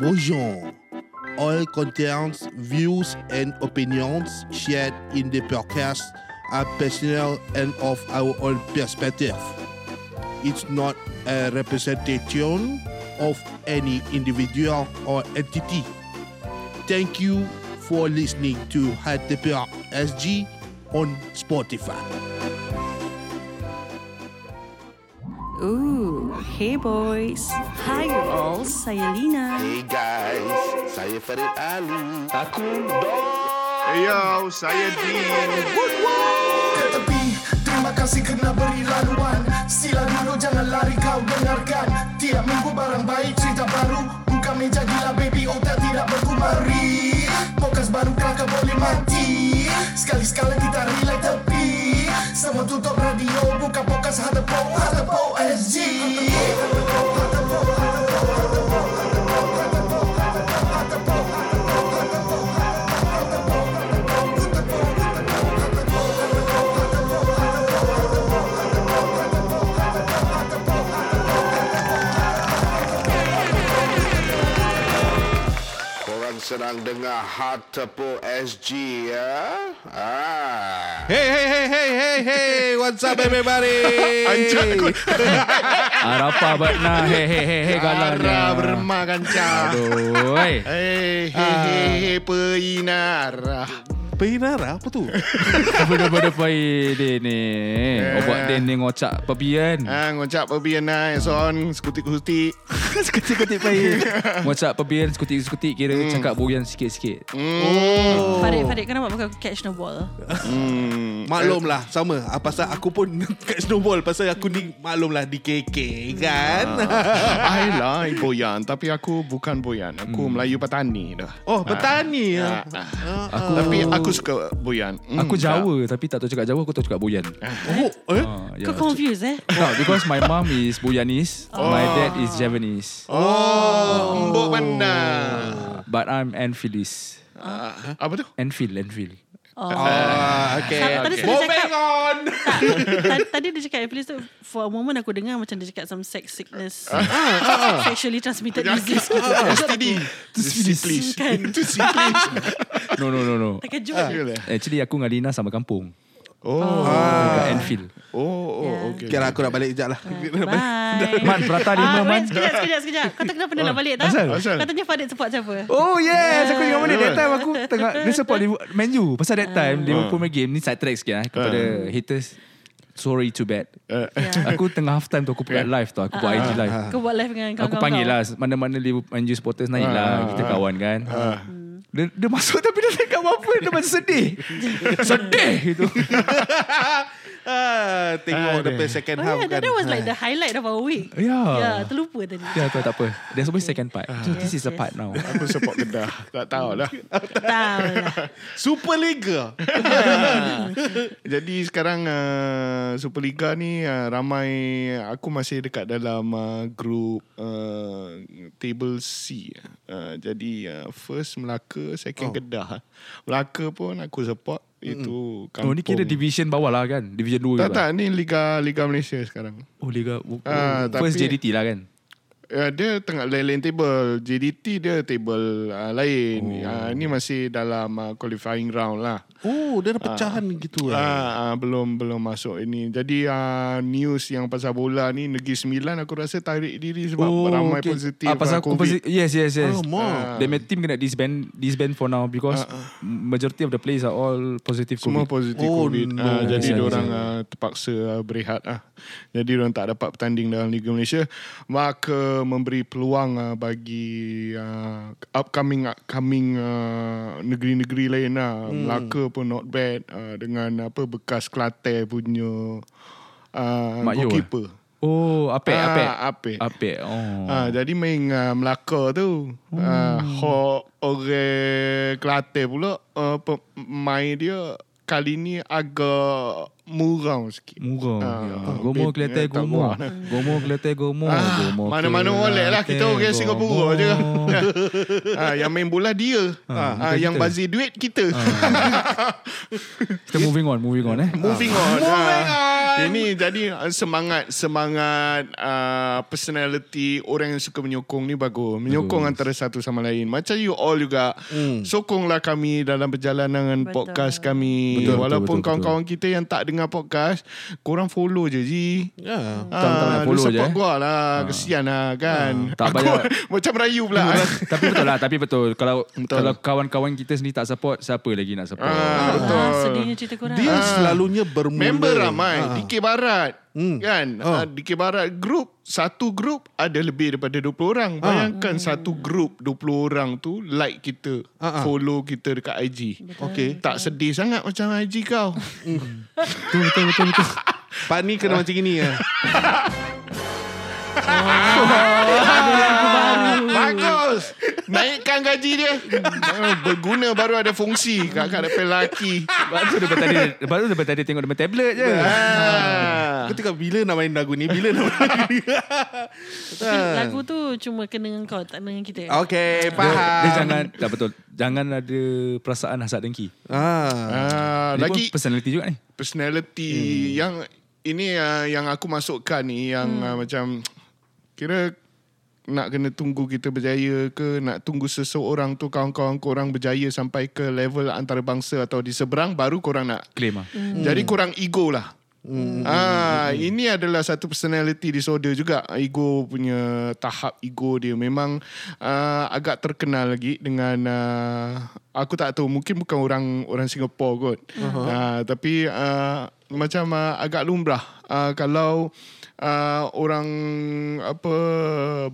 Bonjour. All contents, views, and opinions shared in the podcast are personal and of our own perspective. It's not a representation of any individual or entity. Thank you for listening to HTP SG on Spotify. Ooh, hey boys. Hi you all, saya Lina. Hey guys, saya Farid Ali. Aku Yo, saya Dean. ke tepi Terima kasih kerana beri laluan. Sila dulu jangan lari kau dengarkan Tiap minggu barang baik cerita baru. Buka meja gila baby otak tidak berkumari. Pokas baru kelakar boleh mati. Sekali-sekala kita relax tepi Semua tutup radio Buka pokas Hatepo Hatepo SG sedang dengar Hard Tepo SG ya. Ah. Hey, hey, hey, hey, hey, hey. What's up everybody? Anjak kot. Arapa batna he he he he galanya. Ara beremah kancah. Aduh. oi. Eh, he he he peinara. Peinara apa tu? Benda-benda pai dia ni. Obat dia ni ngocak pebian. Ah, ngocak pebian na son skutik-skutik. Sekutik-kutik pai. Ngocak pebian sekutik-sekutik kira cakap boyan sikit-sikit. Hmm. Farid, Farid, kenapa pakai catch no ball? Hmm. Maklum lah sama ah, Pasal aku pun Kat snowball Pasal aku ni Maklum lah Di KK kan I like boyan tapi aku bukan boyan. Aku Melayu petani dah. Oh petani Ah, ya. ah. Tapi aku suka boyan. Hmm, Aku Jawa tapi tak tahu cakap Jawa aku tahu cakap boyan. Oh eh Ah, ya. Kau confused eh? No, because my mom is Boyanese, my dad is Javanese. Oh, mbok mana? But I'm Enfilis. Ah, apa tu? Enfield, Enfield. Ah, okay. Tadi okay. saya Moving cakap- on. Tadi, tadi dia cakap Please tu For a moment aku dengar Macam dia cakap Some sex sickness Sexually transmitted disease gitu. STD. Syphilis. Kan Itu syphilis. No, no, no, no. Terkejut Yalah. Actually aku dengan Lina sama kampung. Oh. Dekat Enfield. Oh, oh, Yeah. okay. Okay. Lah aku nak balik sekejap lah. Bye. Man, prata lima, ah, man. Sekejap sekejap sekejap. Kau tak kenapa dia nak balik tak? Asal? Asal? Katanya Farid support siapa? Oh yes. Aku dengan mana That time aku tengah Dia support Man U. Pasal that time Liverpool main game Ni side track sikit lah Kepada haters. Sorry too bad. Uh. Aku tengah half time tu Aku buat live tu Aku buat IG live. Kau buat live dengan kawan-kawan. Aku panggil lah Mana-mana Liverpool Man U supporters naik lah Kita kawan kan dia, dia masuk tapi dia tak apa-apa. Dia macam sedih. Sedih gitu Ah, tengok Aduh. depan second Oh half yeah, kan. that, that was like the highlight of our week. Ya. Ya, terlupa tadi. Ya tu tak apa There's always second part So this is Yes, the part now aku support Kedah. Tak tahu lah. Tahu lah. Super Liga. Jadi sekarang uh, Superliga ni uh, ramai aku masih dekat dalam uh, grup uh, table C. Uh, jadi uh, first Melaka, second Oh. Kedah. Melaka pun aku support itu kampung. Oh ni kira division bawah lah kan Division 2 tak tak ni Liga Liga Malaysia sekarang. Oh Liga oh, Ah, First tapi- JDT lah kan Uh, dia tengah lain-lain table. JDT dia table uh, lain. Oh. Uh, ni masih dalam uh, qualifying round lah. Oh, dia ada pecahan gitu lah. Ah, ah, belum belum masuk ini. Jadi ah, news yang pasal bola ni Negeri Sembilan aku rasa tarik diri sebab oh, ramai okay. positif ah, pasal ah, COVID. COVID. Yes yes yes Alamak. The team kena disband Disband for now Because Majority of the players Are all positive Semua COVID positif Oh, COVID. no. Ah, jadi Kesian, orang kesian. ah, terpaksa ah, berehat ah. Jadi orang tak dapat bertanding dalam Liga Malaysia. Maka memberi peluang ah, bagi ah, upcoming upcoming ah, negeri-negeri lain lah. Hmm. Melaka pun not bad ah, dengan apa bekas Kelantan punya ah, Mak Yu, eh? goalkeeper. Oh Apek Ah, Apek Apek. Apek Oh Ah, jadi main uh, Melaka tu. Hmm. Uh, hok orang Kelantan pula uh, pemain dia kali ni agak murau sikit. Murah Ah, ya. ah, Gomo bed- kelihatan eh, tak gomo murah. Gomo kelihatan gomo Ah, Gomo mana-mana oleh lah kita orang kelihatan Singapura gomo. je. ah, yang main bola dia. Ah, bukan yang kita. bazir duit kita. Kita moving on Moving on eh Moving on. Moving Ah. Ini jadi uh, semangat semangat uh, personality orang yang suka menyokong ni bagus. Menyokong antara satu sama lain. Macam you all juga Hmm. sokonglah kami dalam perjalanan Betul. podcast kami. Betul, Walaupun betul, betul, kawan-kawan kita yang tak dengar podcast, korang follow je Ji. Ya. Tak- tak payah Ah, follow lu support je, eh. gua lah. Kesian lah kan. Ah, tak Aku payah. macam merayu pula. tapi betul lah Tapi betul Kalau Betul. kalau kawan-kawan kita sendiri tak support Siapa lagi nak support Ah, betul. Ah, sedihnya cerita korang. Dia selalunya bermula. Member ramai Ah. DK Barat Hmm. Kan Oh. uh, DK Barat Group Satu group Ada lebih daripada 20 orang Bayangkan satu group 20 orang tu Like kita Ah, ah. Follow kita dekat IG Okey. Tak sedih sangat Macam IG kau Betul, betul, betul, betul. Pak ni kena macam gini ya. Naikkan gaji dia. Ah, Berguna baru ada fungsi Kat-kat depan lelaki. Lepas tu daripada tadi Lepas tu daripada tadi Tengok depan tablet je. Ah. Aku tengok bila nak main lagu ni, bila nak main lagu ni. Tapi lagu tu cuma kena dengan kau, tak dengan kita. Okey, dia, faham. dia jangan Tak betul. Jangan ada perasaan hasad dengki. Ah. Ah, Dia Lagi personality juga ni. Personality yang ini uh, yang aku masukkan ni yang uh, macam kira nak kena tunggu kita berjaya ke nak tunggu seseorang tu kawan-kawan korang berjaya sampai ke level antarabangsa atau di seberang baru korang nak Claim lah jadi kurang ego lah Hmm. Ah, ini adalah satu personality disorder juga. Ego punya tahap ego dia memang uh, agak terkenal lagi dengan uh, aku tak tahu mungkin bukan orang orang Singapura kot. Uh-huh. Uh, tapi uh, macam uh, agak lumrah uh, kalau uh, orang apa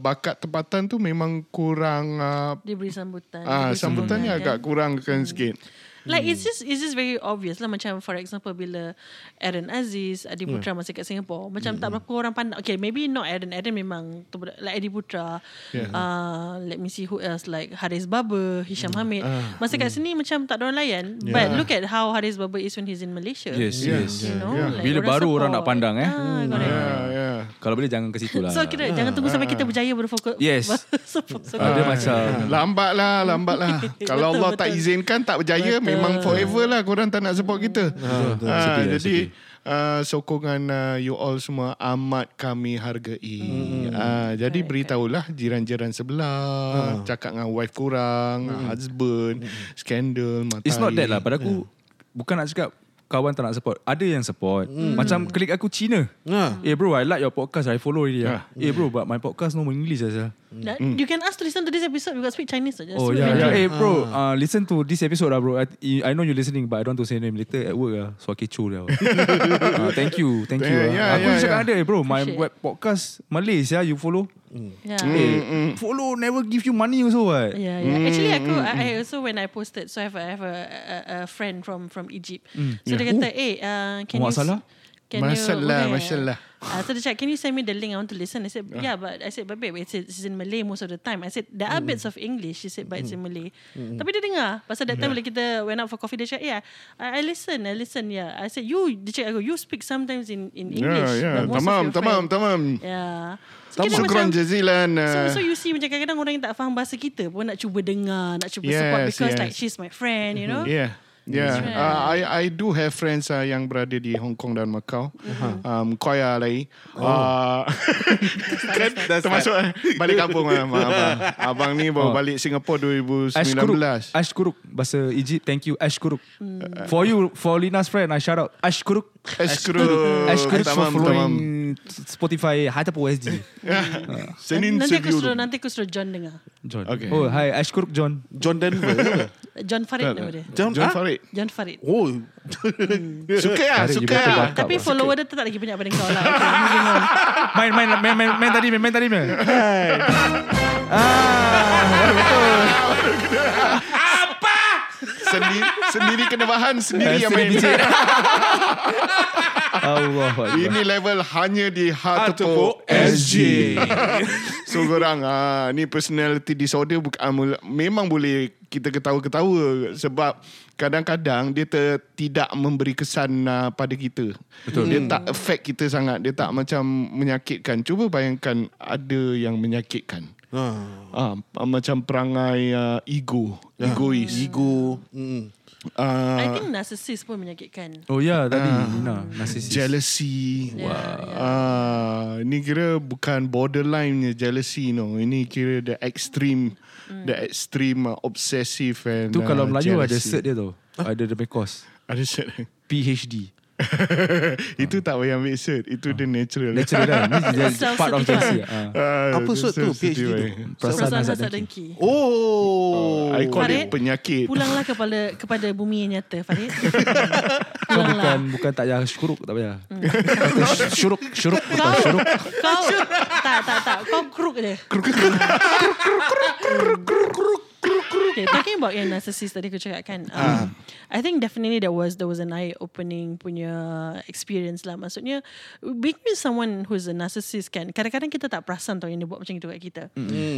bakat tempatan tu memang kurang uh, Dia beri sambutan. ah beri sambutannya agak kan? kurangkan sikit. Like it's just it's just very obvious lah macam for example bila Aaron Aziz Adi Putra masih kat Singapore macam tak berapa orang pandang okay maybe not Aaron Aaron memang like Adi Putra Yeah. uh, let me see who else like Haris Baba Hisham Hamid masa kat sini macam tak ada orang layan but look at how Haris Baba is when he's in Malaysia Yes Yeah. yes you know Yeah. like Bila baru orang nak support. pandang, eh. ah, correct. Ya, ya. Kalau boleh jangan ke situ lah So kira jangan tunggu sampai kita berjaya baru fokus. Yes. support, support. Ah, Dia Ah, macam Lambat lah Lambat lah Kalau Betul, Allah tak betul. izinkan Tak berjaya Betul. Memang forever lah Korang tak nak support kita. Ah, Sedih lah, Jadi uh, Sokongan uh, you all semua Amat kami hargai. Ah, Jadi beritahulah Jiran-jiran sebelah Cakap dengan wife korang Husband Skandal Matahari. It's not that lah Pada aku Bukan nak cakap Kawan tak nak support. Ada yang support. Macam klik aku Cina. Ah. Eh bro I like your podcast. I follow already Ah. lah Eh bro but my podcast no English lah Nah, You can ask to listen to this episode. You got speak Chinese. Just Oh yeah, yeah. Eh bro, uh, listen to this episode lah bro. I, I know you listening, but I don't want to say name later at work lah. So kecoh lah. uh, thank you, thank you. Yeah, lah. yeah, Aku yeah, cakap yeah. ada eh bro. My Appreciate. web podcast Malay ya, you follow. Yeah. Eh, follow never give you money also what? Yeah, yeah. Actually, aku, I, I also when I posted, so I have a, I have a, a, a friend from from Egypt. So dia kata, eh, uh, can you? Masalah? Can Masalah, you, masalah. Uh, so dia cakap, can you send me the link? I want to listen. I said, yeah, but I said, but babe, it's, it's in Malay most of the time. I said, there are bits of English. She said, but it's in Malay. Tapi dia dengar. Pasal that time bila kita went out for coffee, dia cakap, yeah, I, I listen, I listen, yeah. I said, you, dia cakap, you speak sometimes in in English. Most of Tamam, tamam, tamam. Yeah. So, Syukran macam- jazilan. So, so you see macam kadang-kadang orang yang tak faham bahasa kita pun nak cuba dengar, nak cuba Yes, support because yes. like she's my friend, you know. Yeah. Yeah, That's right. uh, I I do have friends uh, yang berada di Hong Kong dan Macau. Um, Koya lagi. Uh, kan termasuk eh, balik kampung lah, abang. Abang ni baru Oh. balik Singapura 2019. Ashkuruk. Ashkuruk. Bahasa Egypt, thank you. Ashkuruk. For you, for Lina's friend, I shout out. Ashkuruk. Ashkuruk. Ashkuruk for Tamam, following tamam. Spotify Hatapu SG. Senin nanti aku suruh nanti aku suruh John dengar. John. Okay. Oh, hi. Ashkuruk John. John Denver? John Farid nama dia. John, John ah? Farid. John Farid. Oh. Suka lah, suka lah. Tapi follower dia tetap lagi banyak pada kau lah. Main, main, main, main, main tadi, main, main tadi, main. Ah, betul. Sendiri, sendiri kena bahan, sendiri yang main. Sendiri Allah. Ini level hanya di Hatepok SG. so korang, ah, ni personality disorder bukan, ah, memang boleh kita ketawa-ketawa sebab kadang-kadang dia ter, tidak memberi kesan ah, pada kita. Betul. Dia tak affect kita sangat. Dia tak macam menyakitkan. Cuba bayangkan ada yang menyakitkan. Ah. Ah, macam perangai ah, ego, egois. Ego. Mm. Uh, I think narcissist pun menyakitkan. Oh ya tadi Nina narcissist. jealousy. Yeah, yeah. Ah, ni kira bukan borderline punya jealousy no. Ini kira the extreme the extreme uh, obsessive and Tu kalau uh, Melayu ada jealousy. cert dia tau. Ada the course. Ada cert. PhD. Itu tak payah ambil cert. Itu dia natural. Natural kan. Ni dia part of. Ah. Ah, Apa cert tu? PhD tu? Perasaan hasad hasad dengki. Oh. I call Farid, it penyakit. Pulanglah kepada kepada bumi yang nyata, Farid. Kau Pulanglah. bukan bukan tak payah syuruk tak payah. Syuruk syuruk Kau, syuruk. kau tak tak tak kau kruk je. Okay, talking about yang narcissist tadi aku cakap kan. Um, I think definitely there was there was an eye opening punya experience lah. Maksudnya being with someone who's a narcissist kan, kadang-kadang kita tak perasan tau yang dia buat macam itu kat kita.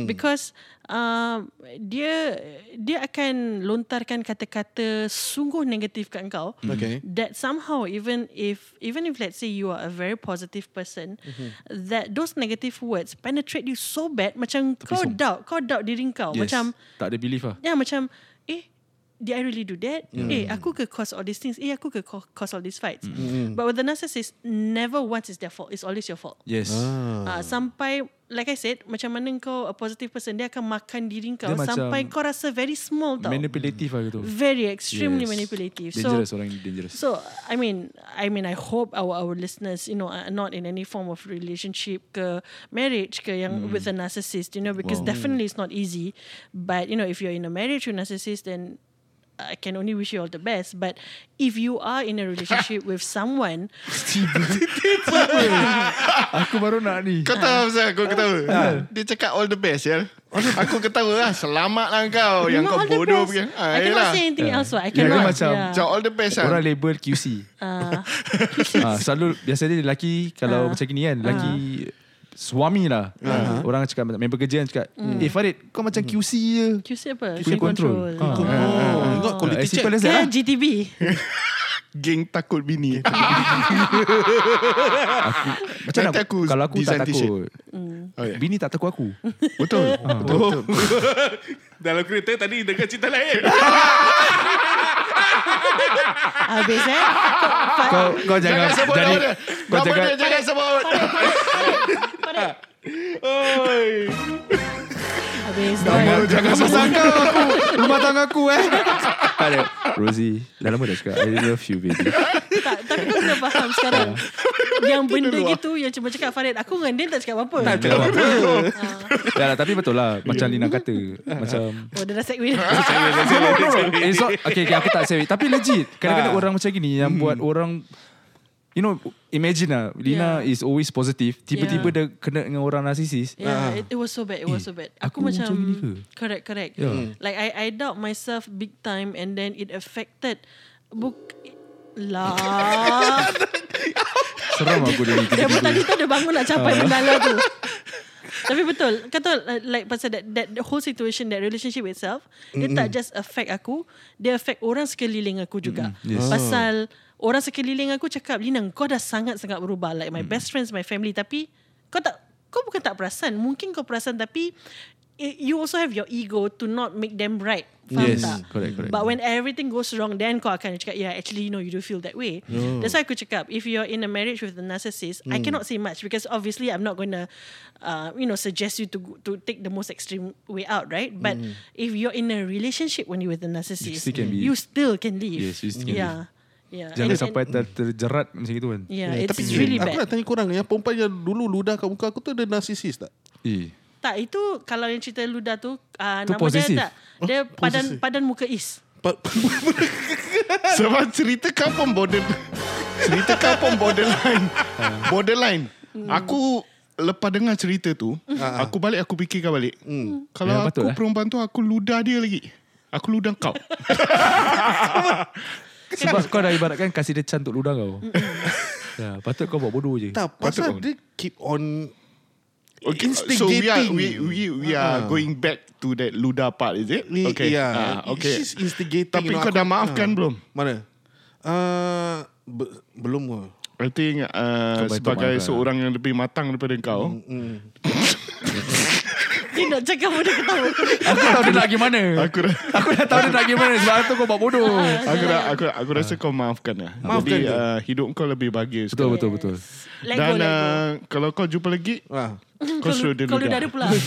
Because um, dia dia akan lontarkan kata-kata sungguh negatif kat kau. Okay. That somehow even if even if let's say you are a very positive person, that those negative words penetrate you so bad macam kau doubt, kau doubt diri kau. Yes. Macam tak ada belief lah. Ya macam Eh Did I really do that? Eh aku ke cause all these things Eh aku ke co- cause all these fights But with the narcissist Never once is their fault It's always your fault Yes. uh, Sampai Like I said Macam mana kau A positive person Dia akan makan diri kau Dia Sampai kau rasa very small tau Manipulative lah gitu. Very extremely Yes. manipulative Dangerous So orang dangerous. So I mean, I mean, I hope our our listeners, you know, are not in any form of relationship ke marriage ke yang with a narcissist, you know, because definitely it's not easy. But you know, if you're in a marriage with a narcissist, then I can only wish you all the best. But if you are in a relationship with someone, Aku baru nak ni. Kau tahu pasal aku ketawa Dia cakap all the best ya Aku ketawa lah Selamat lah kau Yang kau bodoh pergi ah, I cannot yelah. say anything else. I Ya, cannot. macam- Macam all the best lah Orang label QC. Uh, ha, selalu biasanya lelaki kalau macam gini kan, lelaki suami lah. Orang cakap member kerja kan cakap, "Eh Farid, kau macam QC je." QC apa? Quality control. control. Ah. Oh, you got Ah, quality check. Ke lah. GTB. Geng takut bini Macam nak, Nanti aku kalau aku tak takut. oh, yeah. Bini tak takut aku. Betul Oh. Dalam kereta tadi dengar cerita lain. Habis eh. Kau kau jangan, Jangan sebut jadi nama dia kau Nama jangan dia jangan sebut Habis. jangan, Oi. jangan sangka aku. Rumah tangga aku eh. Ada. Rosie, dah lama dah cakap I love you baby. tak, tapi kau kena faham sekarang. yang benda gitu yang cuma cakap Farid, aku dengan dia tak cakap apa-apa. Tak cakap apa. Ya lah, tapi betul lah macam Lina kata macam Oh, dia dah segway. It's not Okay, okay aku tak say Tapi legit Kadang-kadang orang macam gini Yang buat orang You know Imagine lah Lina Yeah. is always positive Tiba-tiba Yeah. dia kena dengan orang narcissist Yeah, it, it was so bad. It was so bad. Aku, aku macam, macam correct, correct. Yeah. Like I, I doubt myself big time, and then it affected. Book lah. Seram aku dia ni Dia pun tiba-tiba. tadi tu dia bangun nak capai bendala tu. Tapi betul Kata uh, like pasal that, that the whole situation That relationship itself Dia tak just affect aku Dia affect orang sekeliling aku juga. Yes. Pasal Orang sekeliling aku cakap Lina kau dah sangat-sangat berubah. Like my best friends My family. Tapi Kau tak Kau bukan tak perasan. Mungkin kau perasan Tapi You also have your ego To not make them right Faham Yes, tak? correct, correct. But when everything goes wrong Then kau akan cakap Yeah actually you know You do feel that way. That's why aku cakap If you're in a marriage With a narcissist I cannot say much Because obviously I'm not going to uh, You know Suggest you to to take the most extreme way out Right? But if you're in a relationship When you're with a narcissist You still can be- You still can leave. Yes, you still can Yeah. Yeah. Jangan And- sampai and- ter, terjerat macam itu kan. Yeah it's Tapi really aku nak bad tanya korang Yang perempuan yang dulu ludah kat muka aku tu Ada narcissist tak? Eh Tak itu Kalau yang cerita Luda tu uh, Tu Nama possessive. dia tak. Dia padan padan muka is Pa- Sebab cerita kau pun border Cerita kau pun borderline. Borderline Aku Lepas dengar cerita tu Aku balik aku fikirkan balik. Kalau Memang aku patut, eh? perempuan tu Aku ludah dia lagi. Aku ludah kau. Sebab kau dah ibaratkan Kasih dia cantuk ludah kau. Ya, Patut kau buat bodoh je. Tak, pasal Patut. dia keep on Okay, so we are Instigating. we we, we are going back to that luda part, is it? Ni- Okay. Yeah, Ah, okay. She's instigating. Tapi you know, kau aku- dah maafkan ah. belum? Mana? Uh, be, belum ke? I think uh, sebagai seorang yang lebih matang daripada kau, Mm. Dia nak cakap benda ketawa Aku tahu dia nak pergi mana. Aku ra- Aku dah tahu dia nak pergi mana. Sebab tu kau buat bodoh. aku ra- aku aku rasa kau maafkan lah. Maafkan Jadi uh, hidup kau lebih bahagia. Betul, sekarang. betul, betul. Let Dan go uh, kalau kau jumpa lagi, Ah. kau suruh dia Kalau ludah. dah ada pula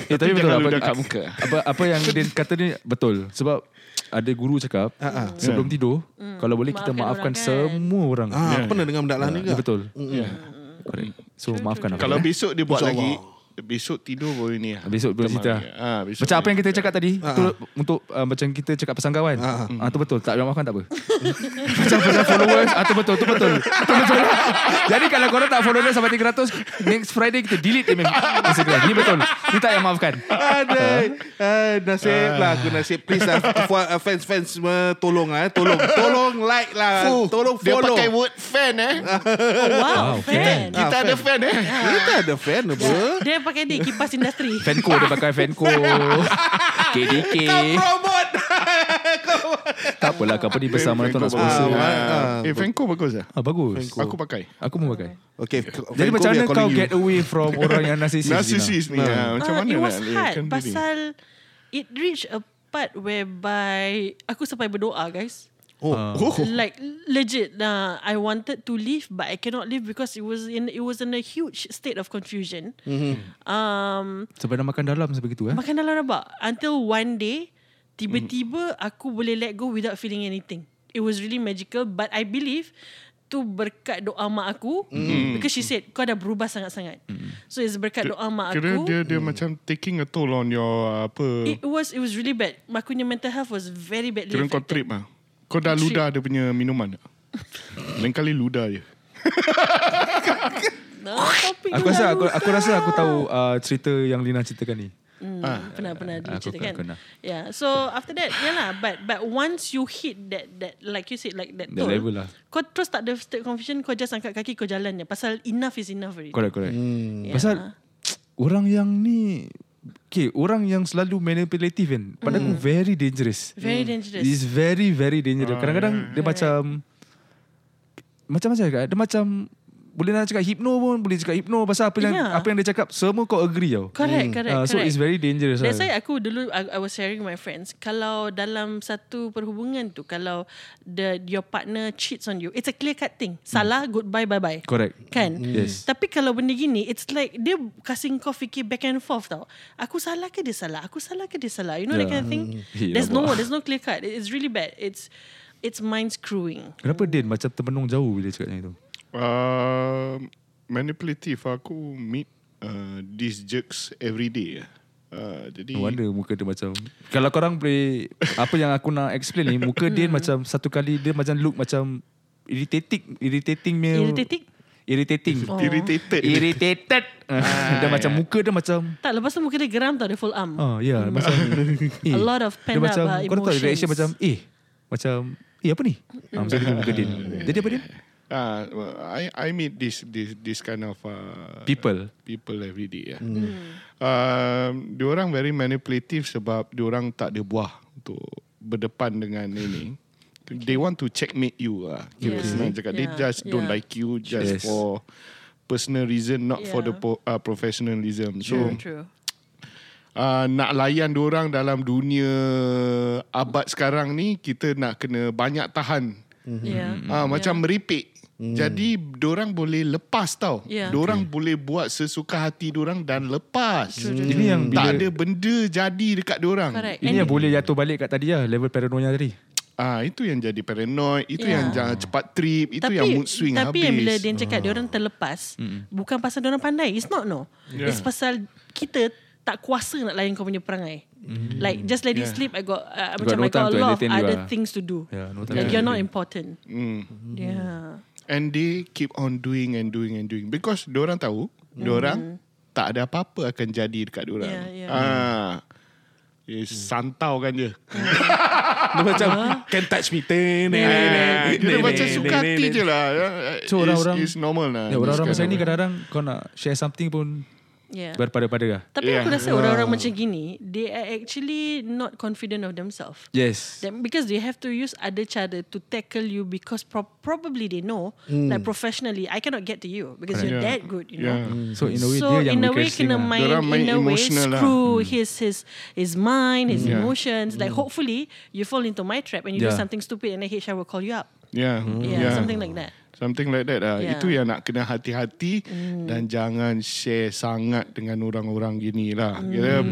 Eh, tapi betul apa, kat muka. apa apa yang dia kata ni betul. Sebab ada guru cakap sebelum tidur kalau boleh kita Maafkan maafkan orang kan. semua orang. Ah, aku pernah dengar benda lah ni Ya, ke? betul. Yeah. Correct. So maafkan aku. Kalau besok dia buat lagi, besok tidur baru ni. lah. Besok boleh Tenang cerita. Ah, besok Macam apa yang kita cakap tadi? Ah, tu, Untuk uh, macam kita cakap pasang kawan. Ah, ah, Tu betul. Tak payah maafkan tak apa. Macam pasang followers. Ah, Tu betul Tu betul. Tu betul. Jadi kalau korang tak follow dia Sampai 300 Next Friday kita delete dia memang Instagram. Ni betul. Ni tak payah maafkan. Ada uh, Nasib lah aku nasib. Please lah uh, Fans-fans semua Tolong lah. Tolong. Tolong like lah. Fuh, Tolong Dia follow. pakai word fan eh. oh, Wow fan Kita Ah, ada fan. fan eh. Kita ada fan apa? Dia pakai ni Kipas industri. Fanco dia pakai Fanco KDK Promote. Tak apalah Company besar mana tu nak Fanco sponsor. Bagus. Ah, ah. Eh, Fanco bagus. lah. ah, Bagus. Aku pakai. Aku pun pakai. Okay Jadi macam mana kau get away From orang yang narcissist Narcissist ni. Macam Ah, mana It was hard? Pasal It reached a part whereby Aku sampai berdoa guys Oh, Oh. Like legit nah, I wanted to leave But I cannot leave Because it was in It was in a huge state of confusion. Um, Sampai dah makan dalam Sampai gitu eh? Makan dalam rabak. Until one day Tiba-tiba Aku boleh let go Without feeling anything. It was really magical But I believe Tu berkat doa mak aku Because she said Kau dah berubah sangat-sangat. So it's berkat doa mak Kira aku. dia dia macam taking a toll on your apa. It was it was really bad. Aku punya mental health was very badly Kira kau affected. trip ah. Kau dah Trip. ludah dia punya minuman tak? Lain kali ludah je. Topik Aku rasa aku, aku rasa aku tahu uh, cerita yang Lina ceritakan ni. Hmm, pernah pernah dulu Aku cerita kan. pernah. Yeah. So after that, yeah lah. But but once you hit that that like you said like that, That toll, level lah. Kau terus tak ada state confusion. Kau just angkat kaki kau jalan je. Pasal enough is enough already. Correct, correct. Yeah. Pasal orang yang ni Okay, orang yang selalu manipulative kan Pada aku very dangerous. Very dangerous. It's very very dangerous. Kadang-kadang dia macam Macam-macam cakap Dia macam Boleh nak cakap hypno pun Boleh cakap hypno. Pasal apa yang Yeah. Apa yang dia cakap Semua kau agree tau. Correct, correct, Ah, So correct. it's very dangerous That's lah. why aku dulu I, I was sharing with my friends kalau dalam satu perhubungan tu kalau the your partner cheats on you it's a clear cut thing. Salah goodbye bye bye Correct. Kan? Yes. tapi kalau benda gini it's like dia kasih kau fikir back and forth tau. Aku salah ke dia salah? Aku salah ke dia salah? You know that Yeah. kind of thing? Eh, there's no there's no clear cut. It's really bad. It's it's mind screwing Kenapa Din? Macam termenung jauh Bila cakap macam itu Uh, manipulative aku meet uh, these jerks every day. Uh, jadi No wonder muka dia macam Kalau korang boleh Apa yang aku nak explain ni Muka dia macam Satu kali dia macam look macam Irritating Irritating punya irritating? Irritating. Oh. irritated. Irritated. Dia macam muka dia macam tak lepas tu muka dia geram tau dia full arm Oh ya yeah, macam eh, A lot of Dia pent up, macam uh, Kau tahu emotions. reaction macam Eh Macam Eh apa ni? Ah, Macam dia muka Din Jadi apa Din Uh, I I meet this this this kind of uh, People people every day. Yeah. Um, diorang very manipulative sebab diorang tak ada buah untuk berdepan dengan ini. They want to checkmate you lah. Kira Yeah. senang cakap. They Yeah. just don't Yeah. like you just Yes. for personal reason, not for the Yeah. po- uh, professionalism. So true true uh, nak layan diorang dalam dunia abad sekarang ni kita nak kena banyak tahan. yeah Ah macam meripik. Jadi diorang boleh lepas tau. Yeah. Diorang boleh buat sesuka hati diorang dan lepas. Ini yang Tak bila ada benda jadi dekat correct Ini And- yang boleh jatuh balik kat tadi lah Level paranoia tadi Ah itu yang jadi paranoid, itu Yeah. yang jangan cepat trip, itu tapi, yang mood swing tapi habis. yang bila dia cakap dia orang terlepas bukan pasal dia orang pandai it's not no Yeah. it's pasal kita tak kuasa nak layan kau punya perangai like just let it Yeah. sleep I got uh, You got macam no I got a lot of other lah. things to do Yeah, no time like to you're not important Hmm. yeah And they keep on doing and doing and doing because diorang tahu, diorang tak ada apa-apa akan jadi dekat diorang. Yeah, yeah. Ah. Eh, santau kan dia. Dia macam Can touch me ten, Ah, Dia macam suka hati je lah. So, It's- orang-orang- It's normal lah. Ya, orang-orang macam ni kadang-kadang Kau nak share something pun Yeah. Berpada-pada lah. Tapi Yeah. aku rasa orang-orang macam gini, they are actually not confident of themselves. Yes. Then because they have to use other cara to tackle you because pro- probably they know like professionally I cannot get to you because you're Yeah. that good, you know. Yeah. So in a way so dia in a way kena lah. main main in a way emotional lah. screw his his his mind his Yeah. emotions like hopefully you fall into my trap and you do Yeah. something stupid and then HR will call you up Yeah. yeah, something like that Something like that lah. Yeah. Itu yang nak kena hati-hati dan jangan share sangat dengan orang-orang gini lah. Kira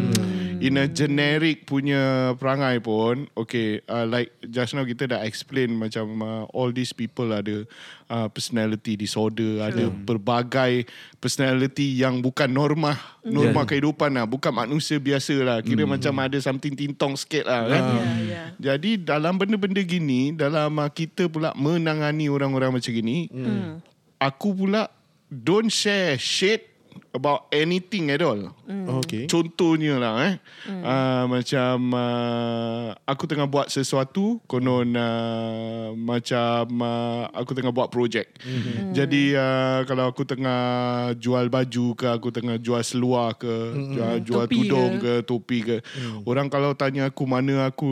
in a generic punya perangai pun, okay, uh, like just now kita dah explain macam uh, all these people ada uh, personality disorder, ada berbagai personality yang bukan norma norma Yeah. kehidupan lah, bukan manusia biasa lah. Kira macam ada something tintong sikit lah kan. yeah yeah Jadi dalam benda-benda gini, dalam uh, kita pula menangani orang-orang macam gini, Hmm. aku pula don't share shit about anything at all. Okay. Contohnya lah eh. Uh, macam uh, aku tengah buat sesuatu konon uh, macam uh, aku tengah buat projek. Mm-hmm. Jadi uh, kalau aku tengah jual baju ke aku tengah jual seluar ke mm-hmm. jual, jual Topi tudung ke. ke topi ke. Mm. Orang kalau tanya aku mana aku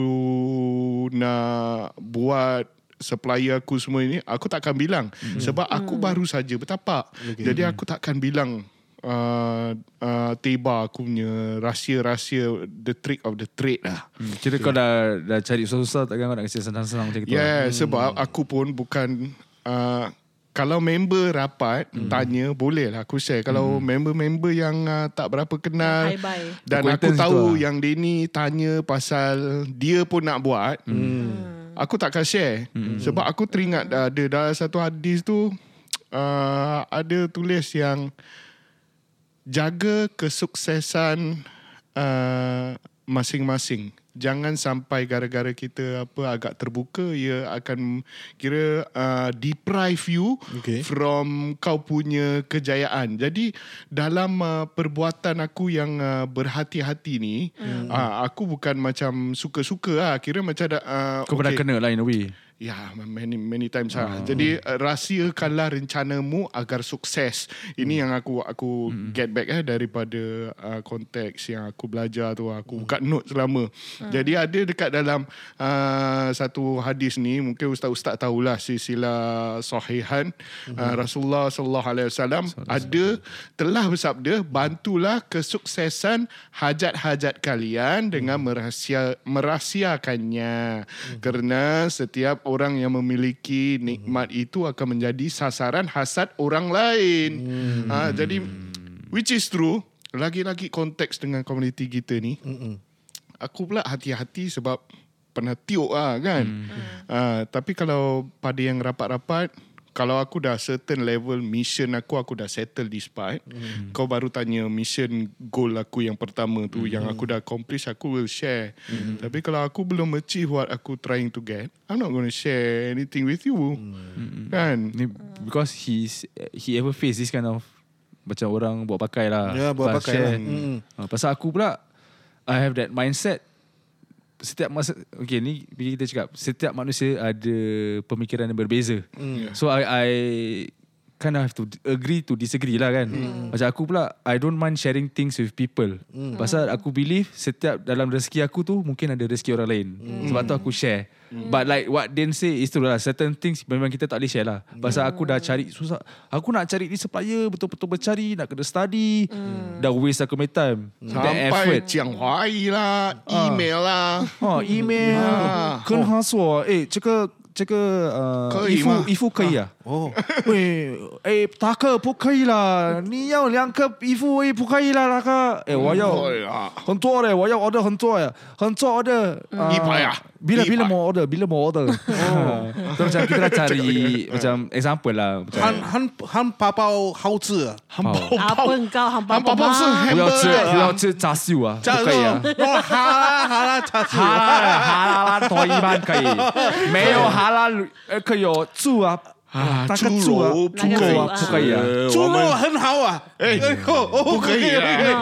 nak buat supplier aku semua ini aku takkan bilang mm. sebab aku baru saja bertapak. Okay. Jadi aku takkan bilang uh, uh, teba aku punya rahsia-rahsia the trick of the trade lah. Hmm. Kira kau dah dah cari susah-susah takkan kau nak kasi senang-senang macam gitu. Yeah, hmm. sebab aku pun bukan uh, kalau member rapat hmm. tanya boleh lah aku share. Kalau member-member yang uh, tak berapa kenal high-bye. dan aku tahu lah. yang dia ni tanya pasal dia pun nak buat, hmm. aku takkan share. Hmm. Sebab aku teringat uh, ada dalam satu hadis tu uh, ada tulis yang jaga kesuksesan uh, masing-masing. Jangan sampai gara-gara kita apa agak terbuka ia akan kira uh, deprive you Okay. from kau punya kejayaan. Jadi dalam uh, perbuatan aku yang uh, berhati-hati ni, mm. uh, aku bukan macam suka-suka lah. Kira macam ada uh, Kau pernah kena lah in a way. Ya, many many times lah. Jadi uh, rahsiakanlah rencanamu agar sukses. Ini yang aku aku get back eh daripada uh, konteks yang aku belajar tu. Aku buka note selama. Jadi ada dekat dalam uh, satu hadis ni, mungkin ustaz-ustaz tahulah silsilah sahihan uh, Rasulullah sallallahu alaihi wasallam ada telah bersabda, bantulah kesuksesan hajat-hajat kalian dengan merahsia merahsiakannya. Kerana setiap orang yang memiliki nikmat itu akan menjadi sasaran hasad orang lain. Ha, jadi which is true, lagi-lagi konteks dengan komuniti kita ni. Aku pula hati-hati sebab pernah tiuk lah kan. Ha, tapi kalau pada yang rapat-rapat kalau aku dah certain level mission aku aku dah settle this part mm. kau baru tanya mission goal aku yang pertama tu mm. yang aku dah accomplish aku will share mm. tapi kalau aku belum achieve what aku trying to get I'm not going to share anything with you mm. kan Ni because he's he ever face this kind of macam orang buat pakai lah. Ya, buat Pas pakai share. lah. Mm. Pasal aku pula I have that mindset setiap masa okay ni bila kita cakap setiap manusia ada pemikiran yang berbeza. Mm. So I I kind of have to agree to disagree lah kan. Mm. Macam aku pula I don't mind sharing things with people. Mm. Pasal aku believe setiap dalam rezeki aku tu mungkin ada rezeki orang lain. Mm. Sebab tu aku share. Mm. But like what Dan say is true lah Certain things memang kita tak boleh share lah mm. Pasal aku dah cari susah Aku nak cari ni supplier Betul-betul bercari Nak kena study mm. Dah waste aku my time Sampai mm. effort. Chiang Hai lah uh. Email lah ha, Email ha. Kena oh. haswa Eh cakap 这个呃，衣服可以吗衣服可以啊。哦，喂，哎，大哥不可以啦，你要两个衣服，也，不可以啦，那个，哎，我要很多嘞，我要 order 很多呀，很多 order，一百啊 bila 一百 bila mau order, bila mau order. Oh. so, macam kita dah cari macam example lah. 汉 Macam, 汉汉堡包好吃啊，汉堡 Apa engkau hampa 汉堡包是不要吃要 ah. 吃炸酥啊，这不可以啊。哦，哈啦哈啦，叉子，哈拉哈拉多一半可以，没有哈拉呃可以有猪啊，啊那个猪啊，猪肉猪肉啊猪肉不可以啊。猪肉很好啊，哎不可以啊。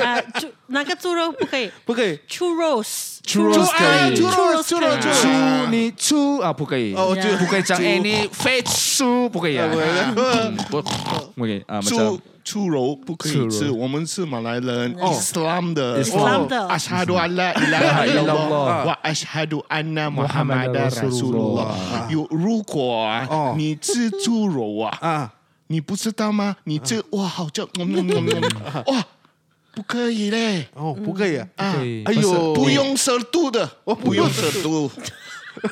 啊，猪哪个猪肉不可以。不可以，？Churros Churros 可以。猪肉猪肉猪猪肉，你猪啊不可以，哦就不可以讲哎你非猪不可以啊，嗯不 不可以。啊，猪猪肉不可以吃，我们是马来人，Islam 的 Islam 的 Ashhadu an la ilaha illallah wa ashhadu anna Muhammadar Rasulullah。有如果啊哦，你吃猪肉啊，啊，你不知道吗？你这哇，好像哇，不可以嘞哦，不可以哎呦，不用舌度的，哦，不用舌度。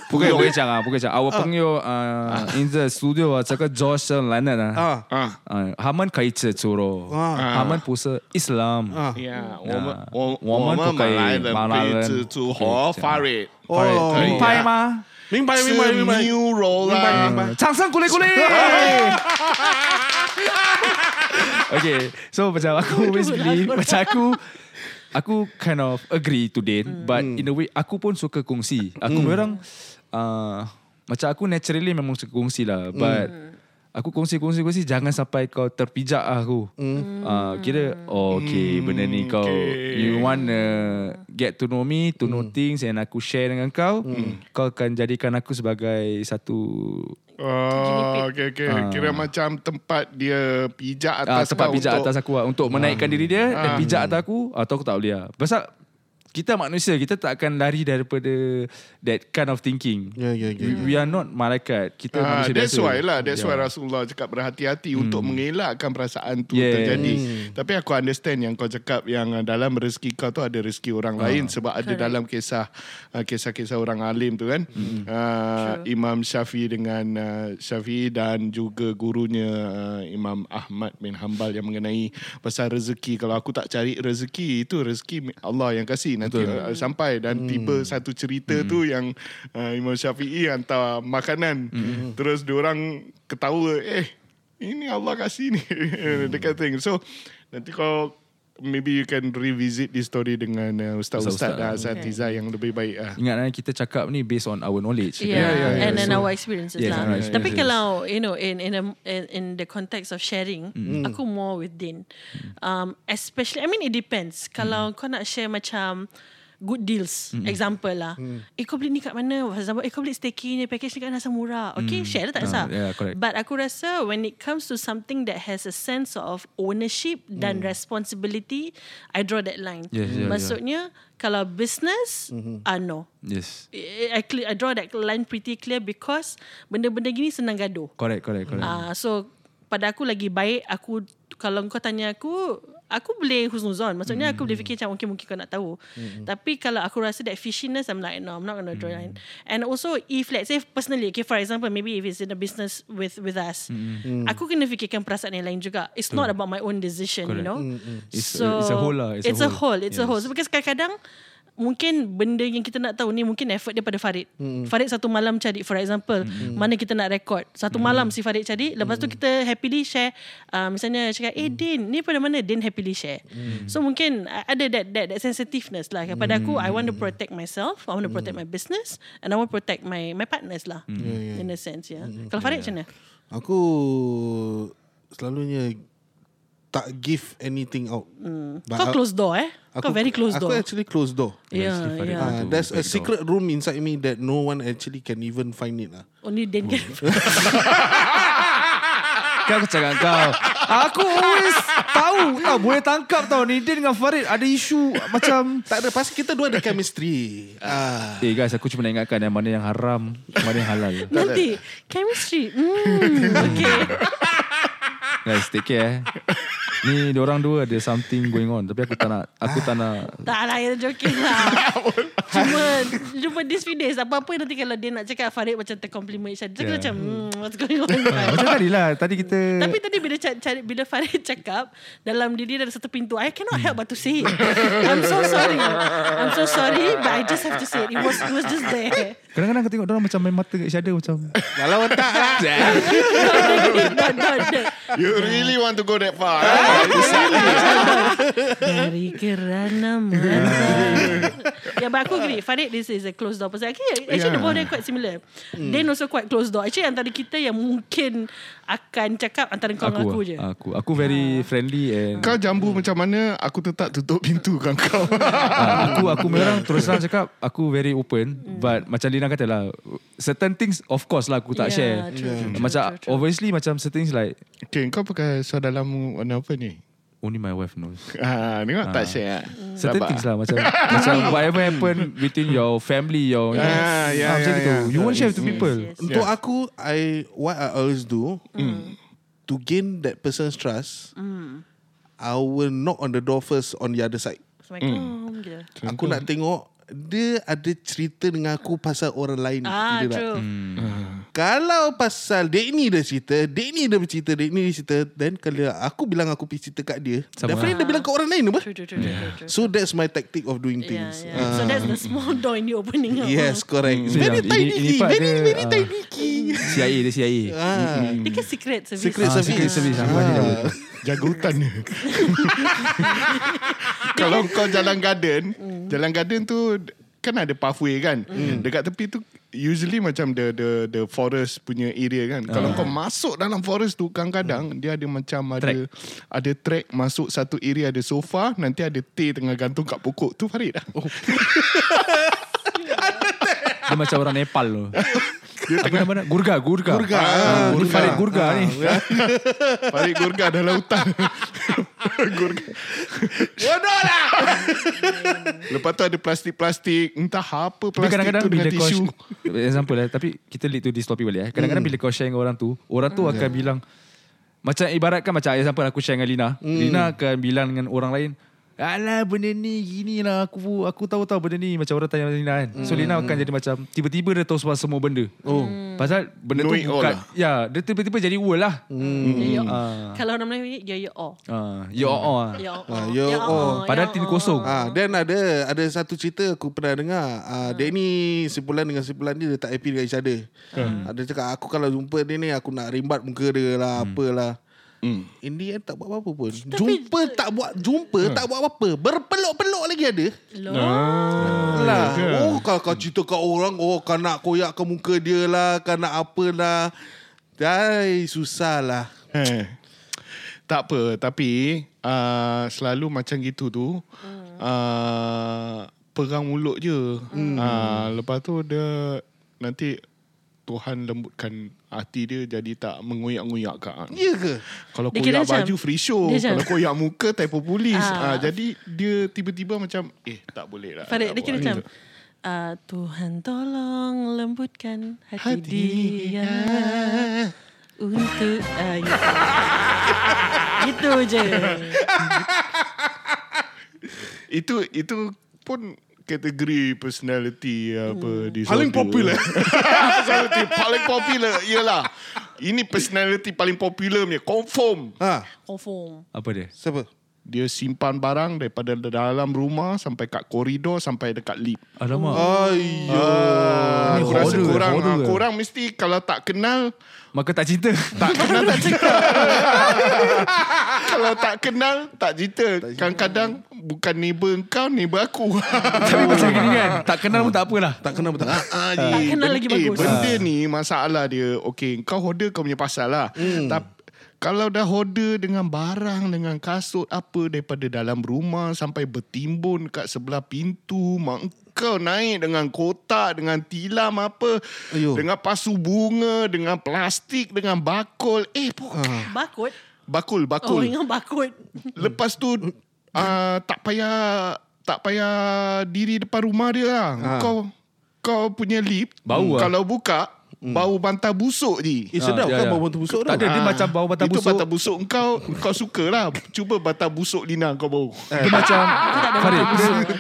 不可以，我跟你讲啊，不可以讲啊，我朋友啊，in the studio 啊，这个 Josh 和 Lennon 啊，啊啊啊，他们可以吃猪肉，啊他们不是 Islam 啊，呀，我们我我们不我们马可以来人马来人可以吃猪不可以和这样 Farid，哦明白吗？明白明白明白，牛肉明白啦明。白嗯掌声鼓励鼓励。okay, so macam aku always believe macam aku Aku kind of agree to Dan, but in a way aku pun suka kongsi. Aku mm. orang uh, macam aku naturally memang suka kongsi lah, but Aku kongsi-kongsi-kongsi Jangan sampai kau terpijak lah aku mm. uh, Kira oh, Okay mm, benda ni kau okay. You want Get to know me To know things And aku share dengan kau mm. Kau akan jadikan aku sebagai Satu Oh, okay, okay. Ah. Kira macam tempat dia pijak Ah, atas tempat kau pijak untuk, atas aku lah Untuk menaikkan diri dia Dan Ah. pijak atas aku Atau aku tak boleh lah Pasal kita manusia Kita tak akan lari daripada That kind of thinking Ya ya ya. we, we are not malaikat Kita Ah, manusia that's biasa why lah That's Yeah. why Rasulullah cakap berhati-hati Untuk mengelakkan perasaan tu Yeah. terjadi Hmm. Tapi aku understand yang kau cakap Yang ah, dalam rezeki kau tu Ada rezeki orang Ah. lain Sebab ada dalam kisah ah, Kisah-kisah orang alim tu kan Hmm. Ah, Imam Syafi'i dengan ah, Syafi'i Dan juga gurunya ah, Imam Ahmad bin Hanbal Yang mengenai Pasal rezeki Kalau aku tak cari rezeki Itu rezeki Allah yang kasih Nanti ah, sampai. Dan tiba satu cerita tu Yang ah, Imam Syafi'i hantar makanan. Terus diorang ketawa Eh ini Allah kasih ni. Dekat thing So nanti kau Maybe you can revisit this story dengan uh, Ustaz-Ustaz Ustaz-ustaz, uh, Asatiza yang lebih baik uh. Ingat kan kita cakap ni Based on our knowledge Yeah, yeah, yeah. and then So- our experiences Yes, lah. our Tapi experiences. kalau you know in in a, in, in the context of sharing, aku more with Din. Um, especially, I mean it depends. Kalau kau nak share macam good deals, example lah. Eh kau beli ni kat mana? Example, eh kau beli staycay ni, package ni kat Nasa Murah. Okay, share lah tak Ah, kisah. yeah, correct. But aku rasa when it comes to something that has a sense of ownership dan responsibility, I draw that line. Yes, yeah, yeah. Maksudnya kalau business, ah no. Yes I, I, clear, I draw that line pretty clear because benda-benda gini senang gaduh. Correct correct correct Ah, uh, so pada aku lagi baik aku kalau kau tanya aku aku boleh husnuzon. Maksudnya aku boleh fikir macam okay mungkin kau nak tahu. Tapi kalau aku rasa that fishiness I'm like no I'm not gonna draw line. And also if let's say personally okay for example maybe if it's in a business with with us aku kena fikirkan perasaan yang lain juga. It's not about my own decision you Correct. know. It's a- it's a whole lah, it's a It's a whole. whole. It's a whole. So because kadang-kadang mungkin benda yang kita nak tahu ni mungkin effort dia pada Farid. Mm. Farid satu malam cari for example mm. mana kita nak record. Satu mm. malam si Farid cari lepas tu kita happily share uh, misalnya cakap eh Din ni pada mana Din happily share. Mm. So mungkin ada that that that sensitiveness lah kepada aku I want to protect myself, I want to protect my business and I want to protect my my partners lah. Mm. In a sense ya. Yeah. Kalau Farid macam mana? Aku selalunya tak give anything out. Mm. Kau close door eh? Kau very close aku door. actually close door. Yeah, yeah. Ah, Uh, there's a back door. secret room inside me that no one actually can even find it lah. Only Din can. Kan aku cakap kau Aku always Tahu tau Boleh tangkap tau Ni dia dengan Farid Ada isu Macam Tak ada pasal kita dua ada chemistry. Ah. Eh guys aku cuma nak ingatkan Yang mana yang haram Mana yang halal Nanti chemistry. Hmm. Okay. Guys take care eh Ni diorang dua ada something going on Tapi aku tak nak Aku tak nak Tak lah, you're joking lah. Cuma, cuma these few days, apa-apa nanti kalau dia nak cakap Farid macam tercompliment each other. Dia Yeah. macam, hmm, what's going on? Macam tadi lah Tadi kita Tapi tadi bila cari, cari bila Farid cakap dalam diri dia ada satu pintu, I cannot help but to say it. I'm so sorry. I'm so sorry, but I just have to say it. It was it was just there. Kadang-kadang aku tengok Diorang macam main mata kat each other Macam Kalau tak lah. You really want to go that far Dari kerana mata. Yeah, but aku agree. Farid, this is a closed door person. Actually, actually Yeah. the both are quite similar. Then also quite closed door. Actually, antara kita yang mungkin akan cakap antara kau dengan aku je. Aku aku very friendly and Kau jambu macam mana Aku tetap tutup pintu kan kau Ah, aku aku memang terus terang cakap aku very open but macam Lina kata lah certain things of course lah aku tak Yeah, share. true, true, true, macam true, true. obviously macam certain things like Okay kau pakai suara dalam warna apa ni only my wife knows. Ah, Tengok tak share Certain Sabar. things lah macam macam whatever happen between your family your you know, Ah, yeah, ah, macam yeah, yeah. You won't share to Yes, people. yes. Untuk aku I what I always do to gain that person's trust I will knock on the door first on the other side Assalamualaikum. Gitu. Aku nak tengok dia ada cerita dengan aku pasal orang lain Ah, true. Kalau pasal dek ni dia cerita Dek ni dia bercerita Dek ni dia cerita Then kalau aku bilang aku pergi cerita kat dia Sama Definitely dia bilang kat orang lain apa True, true, true, true, true, true. So that's my tactic of doing Yeah, things yeah. So that's the small door in the opening. lah. Yes correct So, Very yang tiny ini- ini key Very dia, very ah, tiny key CIA dia CIA. ah. Dia kan secret service. Secret Ah, service secret service. Jaga hutan dia Kalau kau jalan garden Jalan garden tu Kan ada pathway kan Dekat tepi tu Usually macam the the the forest punya area kan. Kalau kau masuk dalam forest tu kadang-kadang dia ada macam ada Track. ada track masuk satu area ada sofa, nanti ada teh tengah gantung kat pokok tu Farid dah. Dia macam orang Nepal tu. Dia tengah mana? Gurga, Gurga. Gurga. Ah, Ah, Ni Gurga. Farid Gurga ni. Farid gurga dalam hutan. gurga. Bodoh lah Lepas tu ada plastik-plastik, entah apa Tapi plastik kadang-kadang tu bila dengan kau tisu. Example lah Tapi kita lead to this topic balik eh. Kadang-kadang bila kau share dengan orang tu Orang tu akan bilang Macam ibaratkan Macam example aku share dengan Lina Lina akan bilang dengan orang lain Alah benda ni gini lah Aku aku tahu-tahu benda ni Macam orang tanya Lina kan So Lina akan jadi macam Tiba-tiba dia tahu semua, semua benda Oh Pasal benda Know tu it all bukan lah. Ya dia tiba-tiba jadi world lah Ya, ya. Ah. Kalau orang Melayu ya ya oh. Ah, You all all Ya Ah, oh. ya oh. Padahal tin kosong. Ah, then ada ada satu cerita aku pernah dengar. Ah, dia ni sebulan dengan sebulan ni dia tak happy dengan each other. Ah, dia cakap aku kalau jumpa dia ni aku nak rimbat muka dia lah apalah. Hmm. In the end tak buat apa-apa pun. jumpa tak buat jumpa tak buat apa-apa. Berpeluk-peluk lagi ada. Loh. lah. Oh kalau kau cerita kat orang oh kau nak koyak ke muka dia lah, kau nak apalah. Dai susah lah. Eh. Tak apa Tapi uh, Selalu macam gitu tu uh, Perang mulut je hmm. uh, Lepas tu dia Nanti Tuhan lembutkan hati dia Jadi tak mengoyak-ngoyak kat Ya ke? Kalau Dia koyak macam- baju free show macam- Kalau koyak muka typo polis Ah. uh, Jadi dia tiba-tiba macam Eh tak boleh lah Farid dia kira macam ah, Tuhan tolong lembutkan hati, Hati dia untuk ah, gitu. gitu je. Itu itu pun kategori personality apa disorder. Paling popular. personality paling popular ialah ini personality paling popular punya confirm. Ha, Confirm. Apa dia? siapa? Dia simpan barang daripada dalam rumah sampai kat koridor sampai dekat lift. Alamak Ayo. Ah, aku rasa korang ah, ke? korang mesti kalau tak kenal Maka tak cinta tak kenal tak cerita. kalau tak kenal tak cerita. Kadang-kadang bukan neighbor kau, neighbor aku. Tapi macam gini kan Tak kenal pun tak apalah Tak kenal. Ah, Tak ni, kenal benda- lagi eh, bagus. Benda ni masalah dia. Okay, kau hoarder kau punya pasal lah. Hmm. Tapi kalau dah hoarder dengan barang, dengan kasut apa daripada dalam rumah sampai bertimbun kat sebelah pintu, mak kau naik dengan kotak, dengan tilam apa, Ayuh. dengan pasu bunga, dengan plastik, dengan bakul. Eh, pok. Bakut. Bakul, Oh, bakul. ingat bakut. Lepas tu uh, tak payah tak payah diri depan rumah dia lah. Ha. Kau kau punya lift Bau lah. kalau buka bau bantal busuk je. Eh sedap Ah, ya, kan ya. bau bantu busuk tu? Tak ada dia Ah, macam bau bantal Itu busuk bantal busuk kau kau suka lah. Cuba bantal busuk Lina kau bau. Dia macam Farid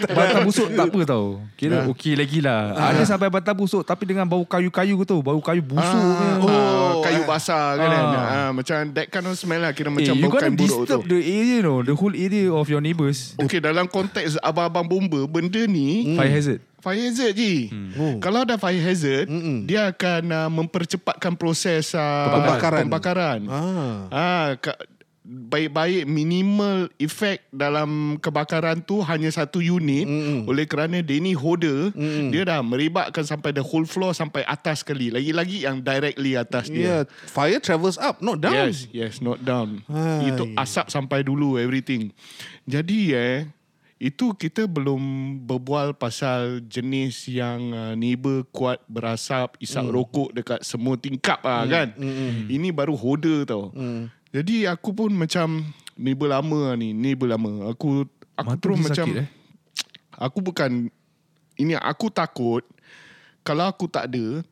Bantal busuk tak apa tau Kira Ah. okey lagi lah Ada sampai bantal busuk Tapi dengan bau kayu-kayu tu Bau kayu busuk punya. oh, kayu eh. basah kan. Ah. Ah. macam that kind of smell lah kira Eh, macam you bau kain buruk tu. disturb the area no The whole area of your neighbours Okay dalam konteks abang-abang bomba benda ni Fire hazard Fire hazard je. Hmm. Oh. Kalau ada fire hazard, Mm-mm. dia akan uh, mempercepatkan proses uh, Pembakaran. Pembakaran. Ah. Ah, ka, baik-baik minimal effect dalam kebakaran tu hanya satu unit mm oleh kerana dia ni holder mm dia dah merebakkan sampai the whole floor sampai atas sekali lagi-lagi yang directly atas Yeah, dia fire travels up, not down. Yes, yes, not down. Hai. Itu asap sampai dulu everything. Jadi eh itu kita belum berbual pasal jenis yang uh, neighbor kuat berasap, isap Hmm. rokok dekat semua tingkap ah kan. Ini baru holder tau. Hmm. Jadi aku pun macam neighbor lama lah ni, neighbor lama. Aku aku Mata terus macam sakit, eh? aku bukan ini aku takut kalau aku tak ada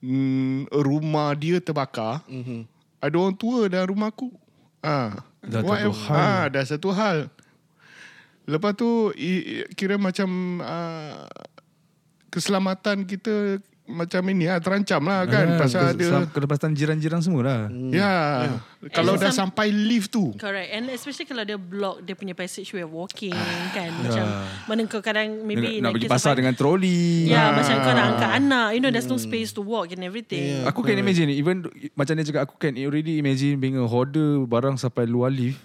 mm, rumah dia terbakar mm-hmm. ada orang tua dalam rumah aku ah Dah what satu hal. ah dah satu hal lepas tu kira macam uh, keselamatan kita macam ini lah terancam lah kan Ah, pasal ada Kelepastan jiran-jiran semua lah. Ya. Kalau And dah some- sampai lift tu. Correct. And especially kalau dia block Dia punya passageway walking Kan Macam Mana kau kadang Maybe Nak, nak pergi kita pasar sampai- dengan troli. Ya macam kau nak angkat anak You know there's no space to walk And everything. Aku can imagine Even Macam dia cakap Aku can already imagine Being a hoarder Barang sampai luar lift.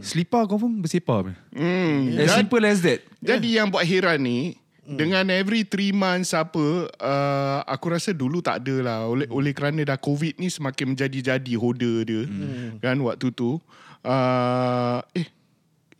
Selipar confirm bersepar hmm. As simple as that. Jadi yang buat heran ni dengan every 3 months apa uh, aku rasa dulu tak ada lah. Oleh oleh kerana dah covid ni semakin menjadi-jadi holder dia kan waktu tu. Uh, eh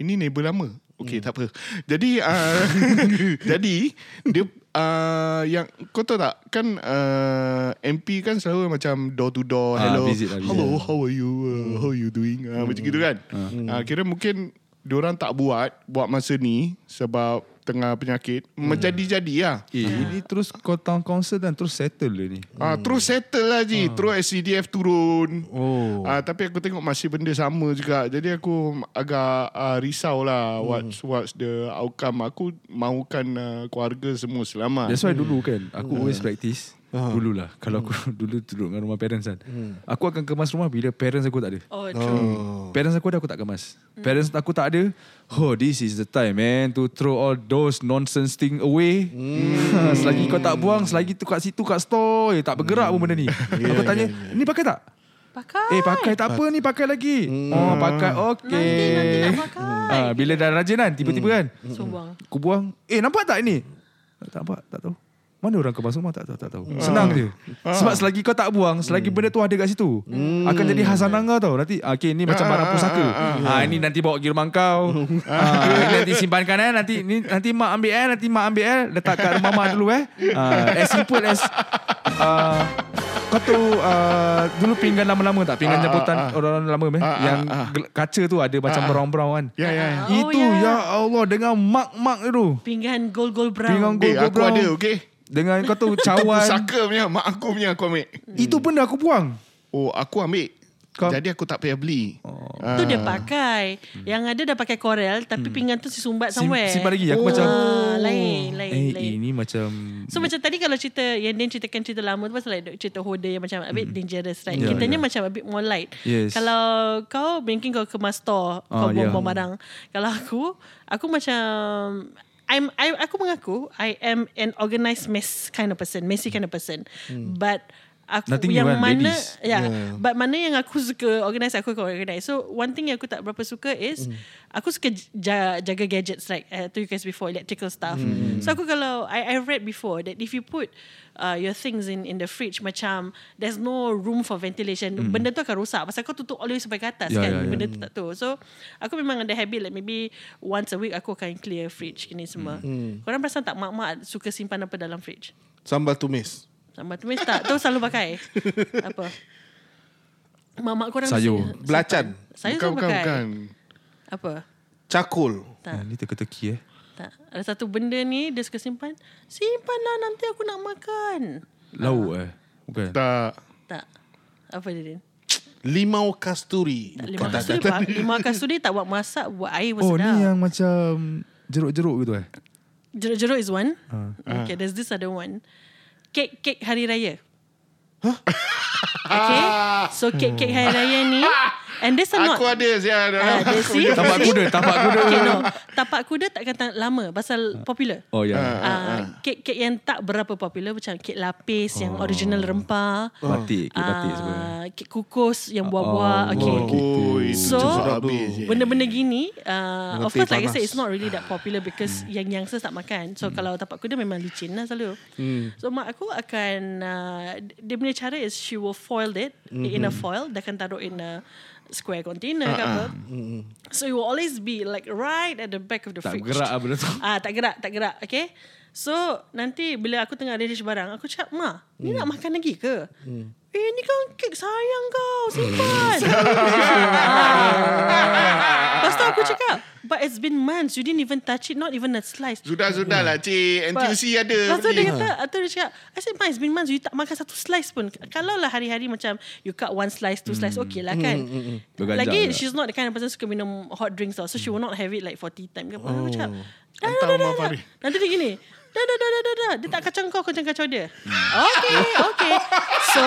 ini neighbor lama? Okey tak apa. Jadi uh, jadi dia uh, yang kau tahu tak? Kan uh, MP kan selalu macam door to door Ah, hello visit lah, visit. hello how are you? Uh, how are you doing? Uh, macam gitu kan. Uh, kira mungkin diorang tak buat buat masa ni sebab tengah penyakit menjadi-jadi lah. Eh ini terus Kau town council Dan terus settle dia ni Ah, terus settle lah Ji. Terus SCDF turun. Oh Ah, tapi aku tengok masih benda sama juga. Jadi aku agak uh, risau lah what's what's the outcome. Aku mahukan uh, keluarga semua selamat. That's why dulu kan Aku always practice Dulu lah Kalau aku dulu duduk dengan rumah parents kan. Aku akan kemas rumah Bila parents aku tak ada. Oh true. Parents aku ada aku tak kemas. Parents aku tak ada Oh this is the time man To throw all those nonsense thing away. Selagi kau tak buang Selagi tu kat situ kat store eh, Tak bergerak pun benda ni. Aku tanya Ni pakai tak? Pakai. Eh pakai tak apa ni Pakai lagi. Oh pakai Okay. Nanti nanti nak pakai. Ah, Bila dah rajin kan Tiba-tiba kan Sumbang. Aku buang. Eh nampak tak ni Tak nampak Tak tahu mana orang kemas rumah tak tahu tak tahu. Senang je. Sebab selagi kau tak buang, selagi benda tu ada kat situ, akan jadi hasanah kau tau. Nanti ah, okay ni macam barang pusaka. Ah ini nanti bawa pergi rumah kau. Ah ini nanti simpankan eh nanti ni nanti mak ambil eh nanti mak ambil eh letak kat rumah mak dulu eh. Ah as simple as ah kau tu uh, dulu pinggan lama-lama tak? Pinggan jemputan orang-orang lama eh yang kaca tu ada macam brown-brown kan. Ya ya. Ah, oh, Itu ya. ya Allah dengan mak-mak tu. Pinggan gold-gold brown Pinggan Eh, gold aku ada okey. Dengan kau tu cawan Pusaka punya mak aku punya aku ambil. Itu pun dah aku buang Oh, aku ambil. Kau- Jadi aku tak payah beli. Oh. Tu dia pakai Yang ada dah pakai Corel Tapi pinggan tu si sumbat Sim, somewhere simpan lagi Aku oh. macam Lain Lain, Eh lain. ini macam So macam tadi kalau cerita Yang Din ceritakan cerita lama tu Pasal like cerita hoarder Yang macam a bit dangerous right Yeah, Kitanya yeah. macam a bit more light Yes. Kalau kau Mungkin kau kemas store Ah, Kau yeah. buang-buang barang Kalau aku Aku macam I'm, I, aku mengaku I am an organised mess kind of person Messy kind of person. But Aku Nothing yang want, mana ladies. yeah, But mana yang aku suka Organize aku akan organize. So one thing yang aku tak berapa suka is Aku suka ja, jaga gadgets like I told you guys before Electrical stuff. So aku kalau I, I read before That if you put uh, Your things in in the fridge Macam There's no room for ventilation Benda tu akan rosak. Pasal kau tutup all the way sampai ke atas Ya, kan ya, ya. Benda tu tak tu So Aku memang ada habit like Maybe Once a week Aku akan clear fridge Ini semua. Korang perasan tak Mak-mak suka simpan apa dalam fridge? Sambal tumis. Sambal tumis tak. Tu selalu pakai. Apa? Mak-mak korang Sayur. mesti- Belacan. Saya bukan, bukan, pakai. bukan. Apa? Cakul. ah, Ni teka-teki eh. Tak. Ada satu benda ni Dia suka simpan. Simpanlah nanti aku nak makan. Lauk eh. Bukan? Tak. Tak. Apa dia Din? Limau kasturi. tak, Lima kasturi pak, Lima kasturi tak buat masak Buat air pun Oh sedap ni yang macam Jeruk-jeruk gitu eh? Jeruk-jeruk is one. Ah. Okay there's this other one Kek-kek hari raya Huh? Okay So kek-kek hari raya ni And this are not Aku ada saya ada. Ah, see? Tapak kuda, tapak kuda. Okay, no. Tapak kuda tak kata lama pasal popular. Oh ya. Ah, kek-kek yang tak berapa popular macam kek lapis yang original rempah. Batik, kek batik semua. Ah, kek kukus yang buah-buah. okay. Oh, itu So, sudah habis. je. benda-benda gini, uh, of course, like I panas. said, it's not really that popular because yang youngsters tak makan. So, kalau tapak kuda memang licin lah selalu. So, mak aku akan, uh, dia punya cara is she will foil it in a foil. Dia akan taruh in a square container ke apa. So, it will always be like right at the back of the Tak fridge. gerak lah benda tu. Ah, tak gerak, tak gerak. Okay. So, nanti bila aku tengah arrange barang, aku cakap, Ma, ni nak makan lagi ke? Eh, ni kan kek sayang kau. Simpan. Lepas tu aku cakap, but it's been months. You didn't even touch it. Not even a slice. Sudah-sudah lah cik. But- NTUC ada Lepas tu dia kata Atau dia cakap I said Ma it's been months. You tak makan satu slice pun. Kalau lah hari-hari macam You cut one slice Two slice Okay lah kan. Berganjang Lagi she's not the kind of person Suka minum hot drinks tau. So she will not have it Like for tea time ke apa Aku cakap dah, dah, dah. Nanti dia gini Dah dah dah dah dah, dah. Dia tak kacau kau Kau jangan kacau dia Okay okay So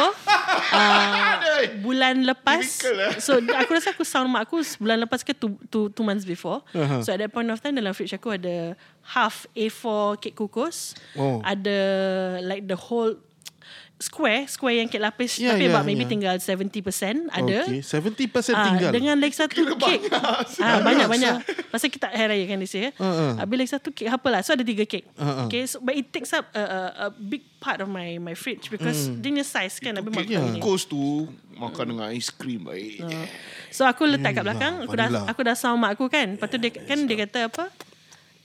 uh, Bulan lepas lah. So aku rasa aku sound mak aku Bulan lepas ke two, two, two months before uh-huh. So at that point of time Dalam fridge aku ada Half A4 kek kukus Oh. Ada Like the whole Square Square yang kek lapis Yeah, Tapi yeah, about maybe yeah. tinggal 70% Ada. Okay 70% Ah, tinggal. Dengan lagi satu kek. ah, Banyak-banyak Pasal kita hari raya kan this year. Uh, Habis lagi satu kek apa lah? So ada tiga kek. Uh-uh. Okay so, But it takes up a, a, a big part of my my fridge Because dia punya size kan Habis mak Kek aku ni. kukus tu makan dengan aiskrim baik. So aku letak kat belakang. Aku dah aku dah sound mak aku kan. Lepas tu dia, kan dia kata apa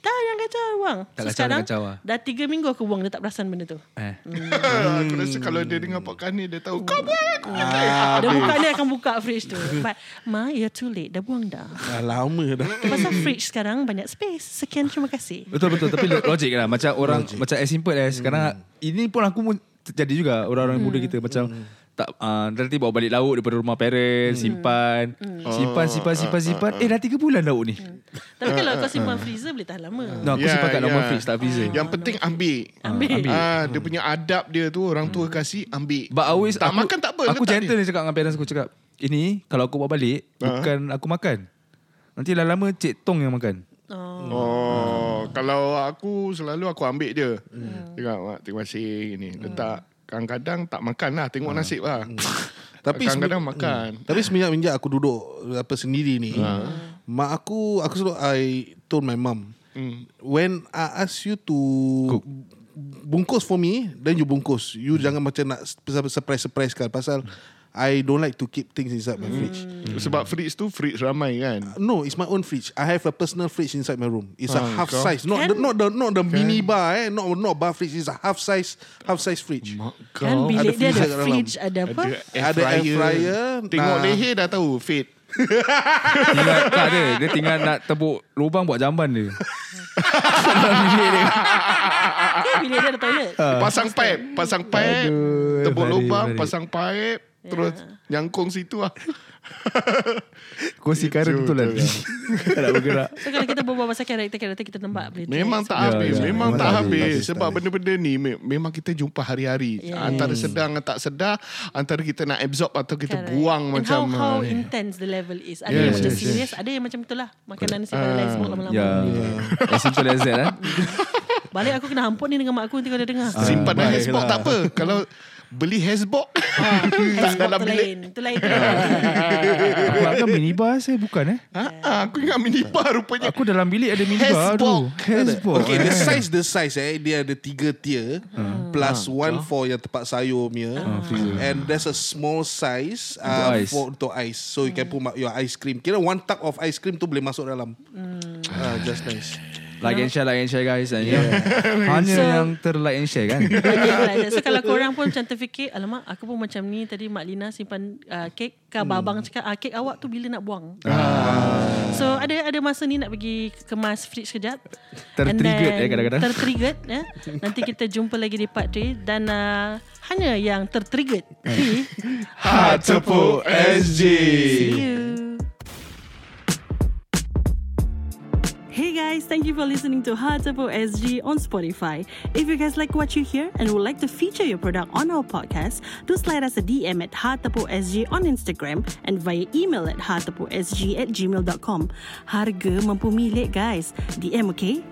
Dah jangan kacau buang. Tak so kacau, sekarang kacau lah. Dah tiga minggu aku buang Dia tak perasan benda tu. Eh. Aku rasa kalau dia dengar podcast ni dia tahu kau buat aku. ah, Dia buka dia akan buka fridge tu. But Ma you're too late. Dah buang dah. Dah lama dah. Pasal fridge sekarang banyak space. Sekian terima kasih. Betul betul. Tapi lo- logik lah. Macam orang macam as simple as sekarang ini pun aku pun terjadi juga orang-orang muda kita. Macam tak uh, nanti bawa balik lauk daripada rumah parents simpan. Simpan simpan simpan simpan. eh dah 3 bulan lauk ni? Tapi kalau kau simpan freezer Boleh tahan lama. No aku Ya, simpan kat normal ya. fridge tak freezer. Yang penting ambil. Ambil, Ah, dia punya adab dia tu orang tua kasih ambil. but always tak aku, makan tak apa. aku letak gentle dia. ni cakap dengan parents aku cakap ini kalau aku bawa balik bukan aku makan. Nanti lama-lama cik tong yang makan. Oh. Oh, kalau aku selalu aku ambil dia. Cakap, mak terima kasih ni. Letak kadang-kadang tak makan lah, tengok nasib lah. Tapi kadang-kadang makan. Tapi semenjak-menjak aku duduk apa sendiri ni, mak aku aku selalu I told my mum, when I ask you to Cook. bungkus for me, then you bungkus. You jangan macam nak surprise surprise kan pasal I don't like to keep things inside my fridge. Sebab fridge tu fridge ramai kan. No, it's my own fridge. I have a personal fridge inside my room. It's a Ah, half kau? size, not Kan? the, not the not the mini bar eh, not not bar fridge. It's a half size half size fridge. Kan bilik Ada dia ada fridge Ada apa Ada air fryer. Tengok Nah. leher dah tahu fit. tinggal tak ada dia tinggal nak tebuk lubang buat jamban dia dalam bilik dia Kan bilik dia ada toilet Pasang pipe, pasang pipe, Aduh, tebuk lubang, pasang pipe, terus nyangkung situ lah. kursi karen betul lah tak nak bergerak So kalau kita berbual pasal karakter-karakter Kita nampak boleh Memang trace. tak Ya, habis, ya. memang Memang tak tak habis. habis, tak Sebab benda-benda ni me- memang kita jumpa hari-hari. Ya. Antara sedar dengan tak sedar, antara kita nak absorb atau kita Correct. buang And macam how, how ah, intense the level is Ada Yes, yang macam yes, yes. serius Ada yang macam itulah Makanan nasi padang smoke lama-lama ya as simple as that eh? Balik aku kena hampun ni dengan mak aku Nanti kau dah dengar simpan dalam baiklah. hashbox tak apa. Kalau beli hashbox tak dalam bilik. lain Tu lain tu lain. aku akan minibar saya bukan eh Ha, ah, aku ingat minibar rupanya. aku dalam bilik ada minibar tu Hesbox Okay, the size the size eh dia ada tiga tier plus one for yang tempat sayur punya, and there's a small size uh, ice. for untuk ice. So you can put ma- your ice cream. Kira one tub of ice cream tu boleh masuk dalam. Ah, just nice. Like and share like and share guys. And yeah. hanya So- yang ter like and share kan? So kalau korang pun macam terfikir Alamak aku pun macam ni Tadi Mak Lina simpan uh, kek Ke abang cakap ah, Kek awak tu bila nak buang? So ada ada masa ni nak pergi kemas fridge sekejap Tertriggered then eh kadang-kadang. Tertriggered ya. Nanti kita jumpa lagi di part 3 Dan uh, hanya yang tertriggered di Ha tepuk SG. See you Hey guys, thank you for listening to Hartapo SG on Spotify. If you guys like what you hear and would like to feature your product on our podcast, do slide us a DM at Hartapo SG on Instagram and via email at hartaposg at gmail.com. Harga mampu milik guys. DM okay?